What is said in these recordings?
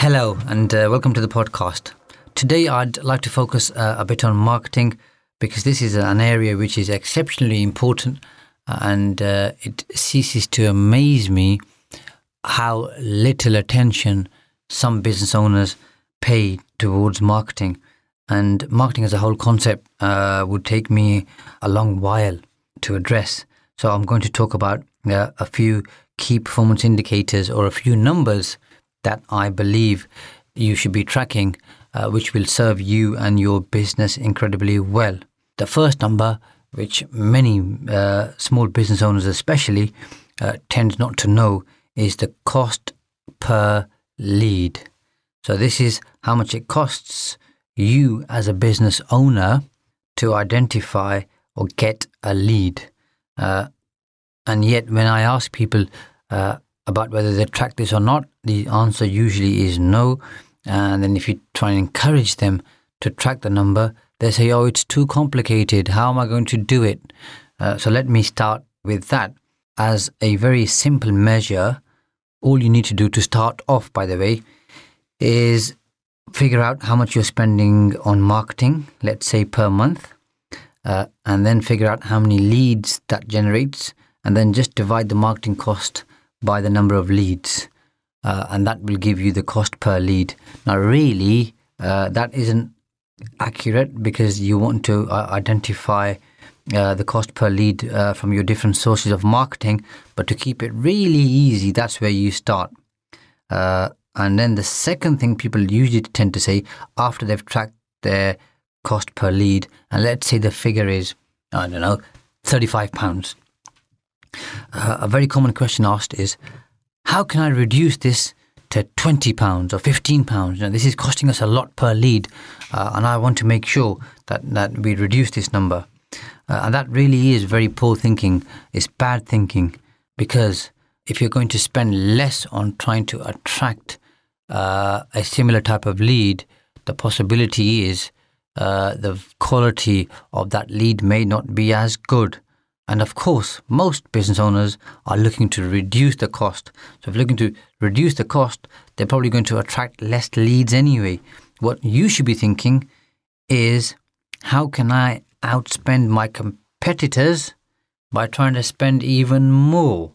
Hello, and uh, welcome to the podcast. Today, I'd like to focus uh, a bit on marketing because this is an area which is exceptionally important and uh, it ceases to amaze me how little attention some business owners pay towards marketing. And marketing as a whole concept uh, would take me a long while to address. So, I'm going to talk about uh, a few key performance indicators or a few numbers that I believe you should be tracking, uh, which will serve you and your business incredibly well. The first number, which many uh, small business owners especially uh, tend not to know, is the cost per lead. So, this is how much it costs you as a business owner to identify or get a lead. Uh, and yet, when I ask people, uh, about whether they track this or not, the answer usually is no. And then if you try and encourage them to track the number, they say, oh, it's too complicated. How am I going to do it? Uh, so let me start with that. As a very simple measure, all you need to do to start off, by the way, is figure out how much you're spending on marketing, let's say per month, uh, and then figure out how many leads that generates, and then just divide the marketing cost by the number of leads, uh, and that will give you the cost per lead. Now, really, uh, that isn't accurate because you want to uh, identify uh, the cost per lead uh, from your different sources of marketing. But to keep it really easy, that's where you start. Uh, and then the second thing people usually tend to say after they've tracked their cost per lead, and let's say the figure is, I don't know, £35 uh, a very common question asked is, how can I reduce this to twenty pounds or fifteen pounds? You know, this is costing us a lot per lead, uh, and I want to make sure that that we reduce this number. Uh, and that really is very poor thinking. It's bad thinking because if you're going to spend less on trying to attract uh, a similar type of lead, the possibility is uh, the quality of that lead may not be as good. And of course, most business owners are looking to reduce the cost. So, if looking to reduce the cost, they're probably going to attract less leads anyway. What you should be thinking is how can I outspend my competitors by trying to spend even more?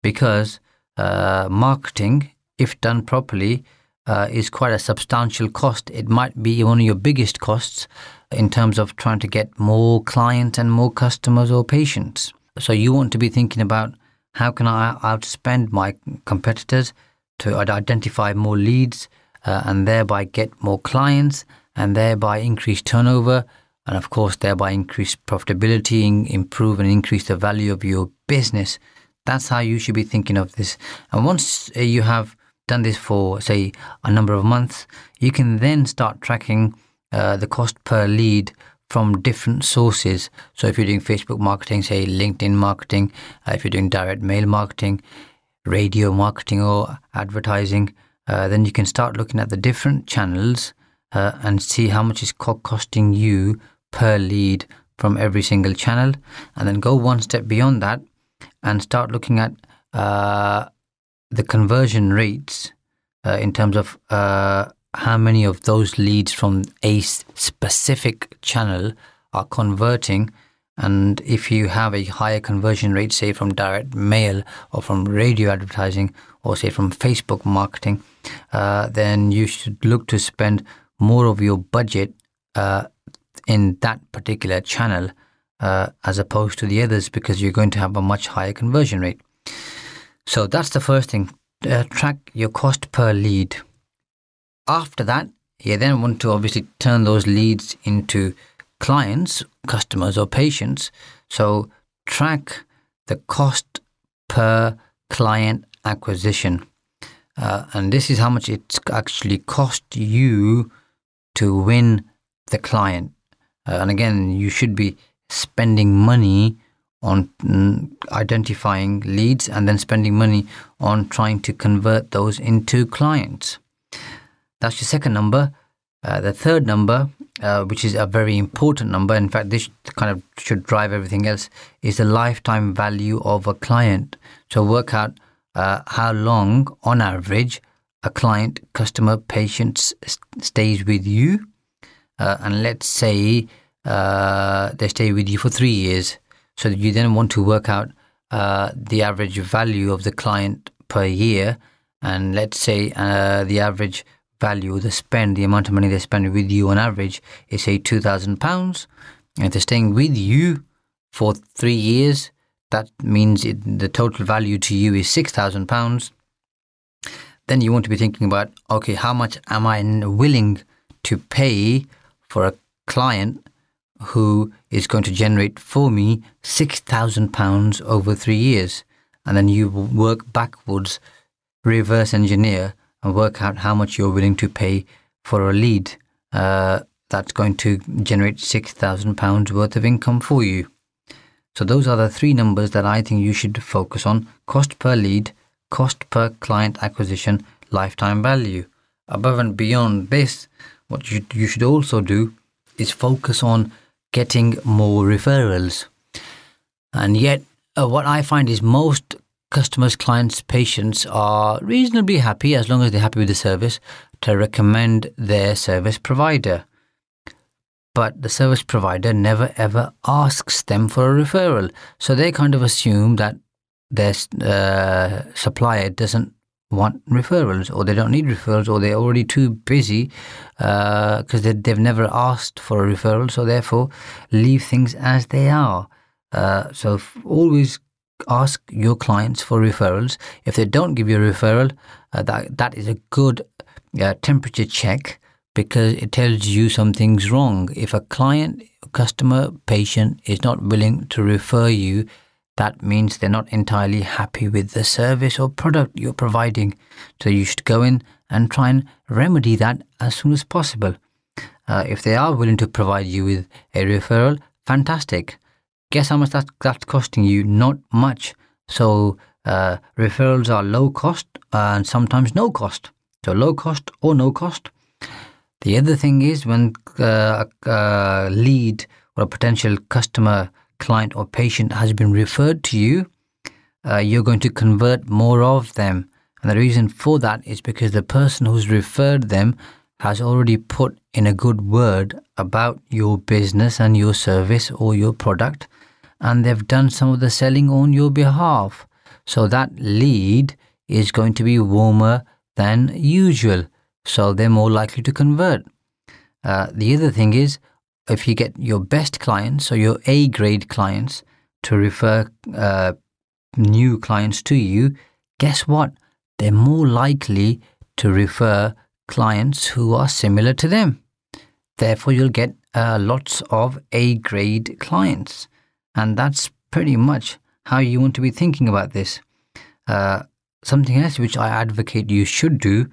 Because uh, marketing, if done properly, uh, is quite a substantial cost. It might be one of your biggest costs, in terms of trying to get more clients and more customers or patients. So you want to be thinking about how can I outspend my competitors to identify more leads uh, and thereby get more clients and thereby increase turnover and of course thereby increase profitability, improve and increase the value of your business. That's how you should be thinking of this. And once uh, you have done this for say a number of months, you can then start tracking uh, the cost per lead from different sources. So if you're doing Facebook marketing, say LinkedIn marketing, uh, if you're doing direct mail marketing, radio marketing, or advertising, uh, then you can start looking at the different channels uh, and see how much is co- costing you per lead from every single channel, and then go one step beyond that and start looking at uh, the conversion rates uh, in terms of how many of those leads from a specific channel are converting. And if you have a higher conversion rate, say from direct mail or from radio advertising or say from Facebook marketing, uh, then you should look to spend more of your budget uh, in that particular channel uh, as opposed to the others because you're going to have a much higher conversion rate. So that's the first thing. Uh, track your cost per lead. After that, you then want to obviously turn those leads into clients, customers, or patients. So track the cost per client acquisition. Uh, and this is how much it's actually cost you to win the client. Uh, and again, you should be spending money on mm, identifying leads and then spending money on trying to convert those into clients. That's your second number. Uh, the third number, uh, which is a very important number, in fact, this kind of should drive everything else, is the lifetime value of a client. So work out uh, how long, on average, a client, customer, patient stays with you. Uh, and let's say uh, they stay with you for three years. So you then want to work out uh, the average value of the client per year. And let's say the average value, the spend, the amount of money they spend with you on average is say £2,000. And if they're staying with you for three years, that means it, the total value to you is £6,000. Then you want to be thinking about, okay, how much am I willing to pay for a client who is going to generate for me £6,000 over three years? And then you work backwards, reverse engineer, and work out how much you're willing to pay for a lead uh, that's going to generate £6,000 worth of income for you. So, those are the three numbers that I think you should focus on cost per lead, cost per client acquisition, lifetime value. Above and beyond this, what you, you should also do is focus on getting more referrals. And yet, uh, what I find is most customers, clients, patients are reasonably happy as long as they're happy with the service to recommend their service provider. But the service provider never ever asks them for a referral. So they kind of assume that their uh, supplier doesn't want referrals or they don't need referrals or they're already too busy because uh, they, they've never asked for a referral. So therefore, leave things as they are. Uh, so always ask your clients for referrals. If they don't give you a referral, uh, that that is a good uh, temperature check because it tells you something's wrong. If a client, customer, patient is not willing to refer you, that means they're not entirely happy with the service or product you're providing. So you should go in and try and remedy that as soon as possible. Uh, if they are willing to provide you with a referral, fantastic. Guess how much that, that's costing you? Not much. So uh, referrals are low cost and sometimes no cost. So low cost or no cost. The other thing is when uh, a lead or a potential customer, client, or patient has been referred to you, uh, you're going to convert more of them. And the reason for that is because the person who's referred them has already put in a good word about your business and your service or your product, and they've done some of the selling on your behalf. So that lead is going to be warmer than usual so they're more likely to convert. Uh, the other thing is, if you get your best clients or your A grade clients to refer uh, new clients to you, guess what? They're more likely to refer clients who are similar to them. Therefore, you'll get uh, lots of A grade clients. And that's pretty much how you want to be thinking about this. Uh, something else which I advocate you should do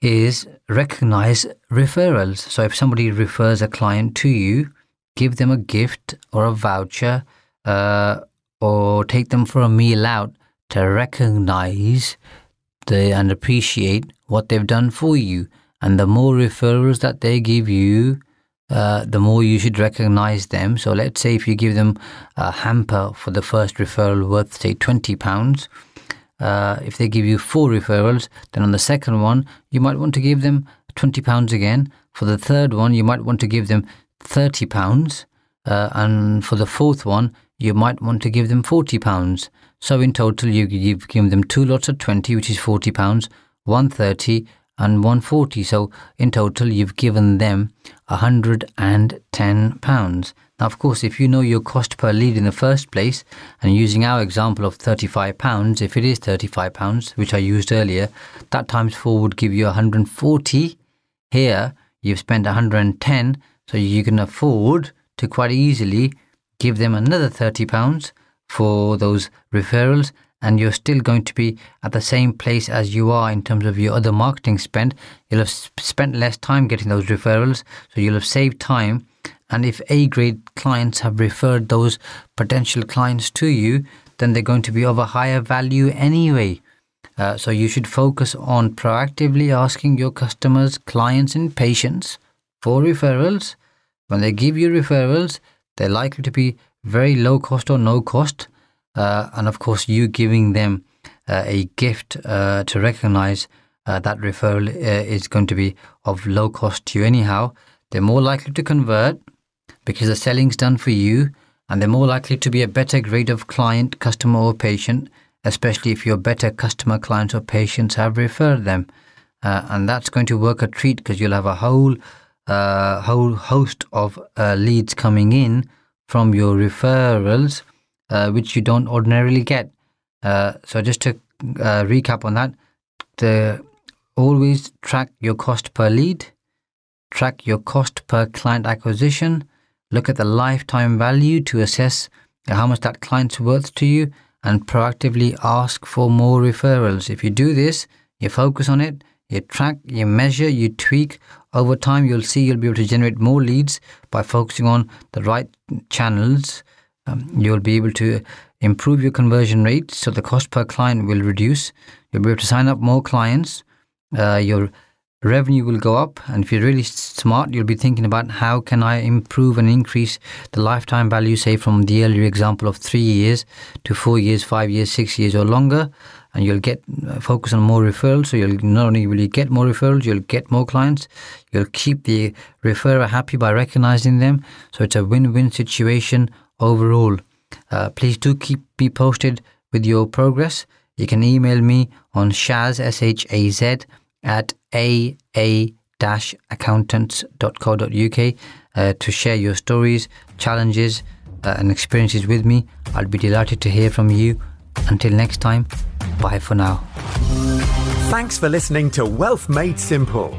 is recognize referrals. So if somebody refers a client to you, give them a gift or a voucher uh, or take them for a meal out to recognize the, and appreciate what they've done for you. And the more referrals that they give you, uh, the more you should recognize them. So let's say if you give them a hamper for the first referral worth, say, £20, uh, if they give you four referrals, then on the second one, you might want to give them £20 again. For the third one, you might want to give them £30. Uh, and for the fourth one, you might want to give them £40. So in total, you, you've given them two lots of 20, which is £40, 130 and 140. So in total, you've given them £110. Now, of course, if you know your cost per lead in the first place, and using our example of £35, if it is £35, which I used earlier, that times 4 would give you 140. Here, you've spent 110, so you can afford to quite easily give them another £30 for those referrals and you're still going to be at the same place as you are in terms of your other marketing spend. You'll have spent less time getting those referrals, so you'll have saved time. And if A grade clients have referred those potential clients to you, then they're going to be of a higher value anyway. Uh, so you should focus on proactively asking your customers, clients, and patients for referrals. When they give you referrals, they're likely to be very low cost or no cost. Uh, and of course, you giving them uh, a gift uh, to recognize uh, that referral uh, is going to be of low cost to you anyhow. They're more likely to convert because the selling's done for you, and they're more likely to be a better grade of client, customer, or patient, especially if your better customer, clients, or patients have referred them. Uh, and that's going to work a treat because you'll have a whole whole host of leads coming in from your referrals, uh, which you don't ordinarily get. Uh, so just to uh, recap on that, the, always track your cost per lead, track your cost per client acquisition, look at the lifetime value to assess how much that client's worth to you, and proactively ask for more referrals. If you do this, you focus on it, you track, you measure, you tweak. Over time, you'll see you'll be able to generate more leads by focusing on the right channels. Um, you'll be able to improve your conversion rate, so the cost per client will reduce. You'll be able to sign up more clients. Uh, your revenue will go up and if you're really smart you'll be thinking about how can i improve and increase the lifetime value say from the earlier example of three years to four years five years six years or longer and you'll get uh, focus on more referrals so you'll not only will you get more referrals you'll get more clients you'll keep the referrer happy by recognizing them so it's a win-win situation overall uh, please do keep be posted with your progress you can email me on shaz s-h-a-z at aa-accountants.co.uk uh, to share your stories, challenges, uh, and experiences with me. I'll be delighted to hear from you. Until next time, bye for now. Thanks for listening to Wealth Made Simple.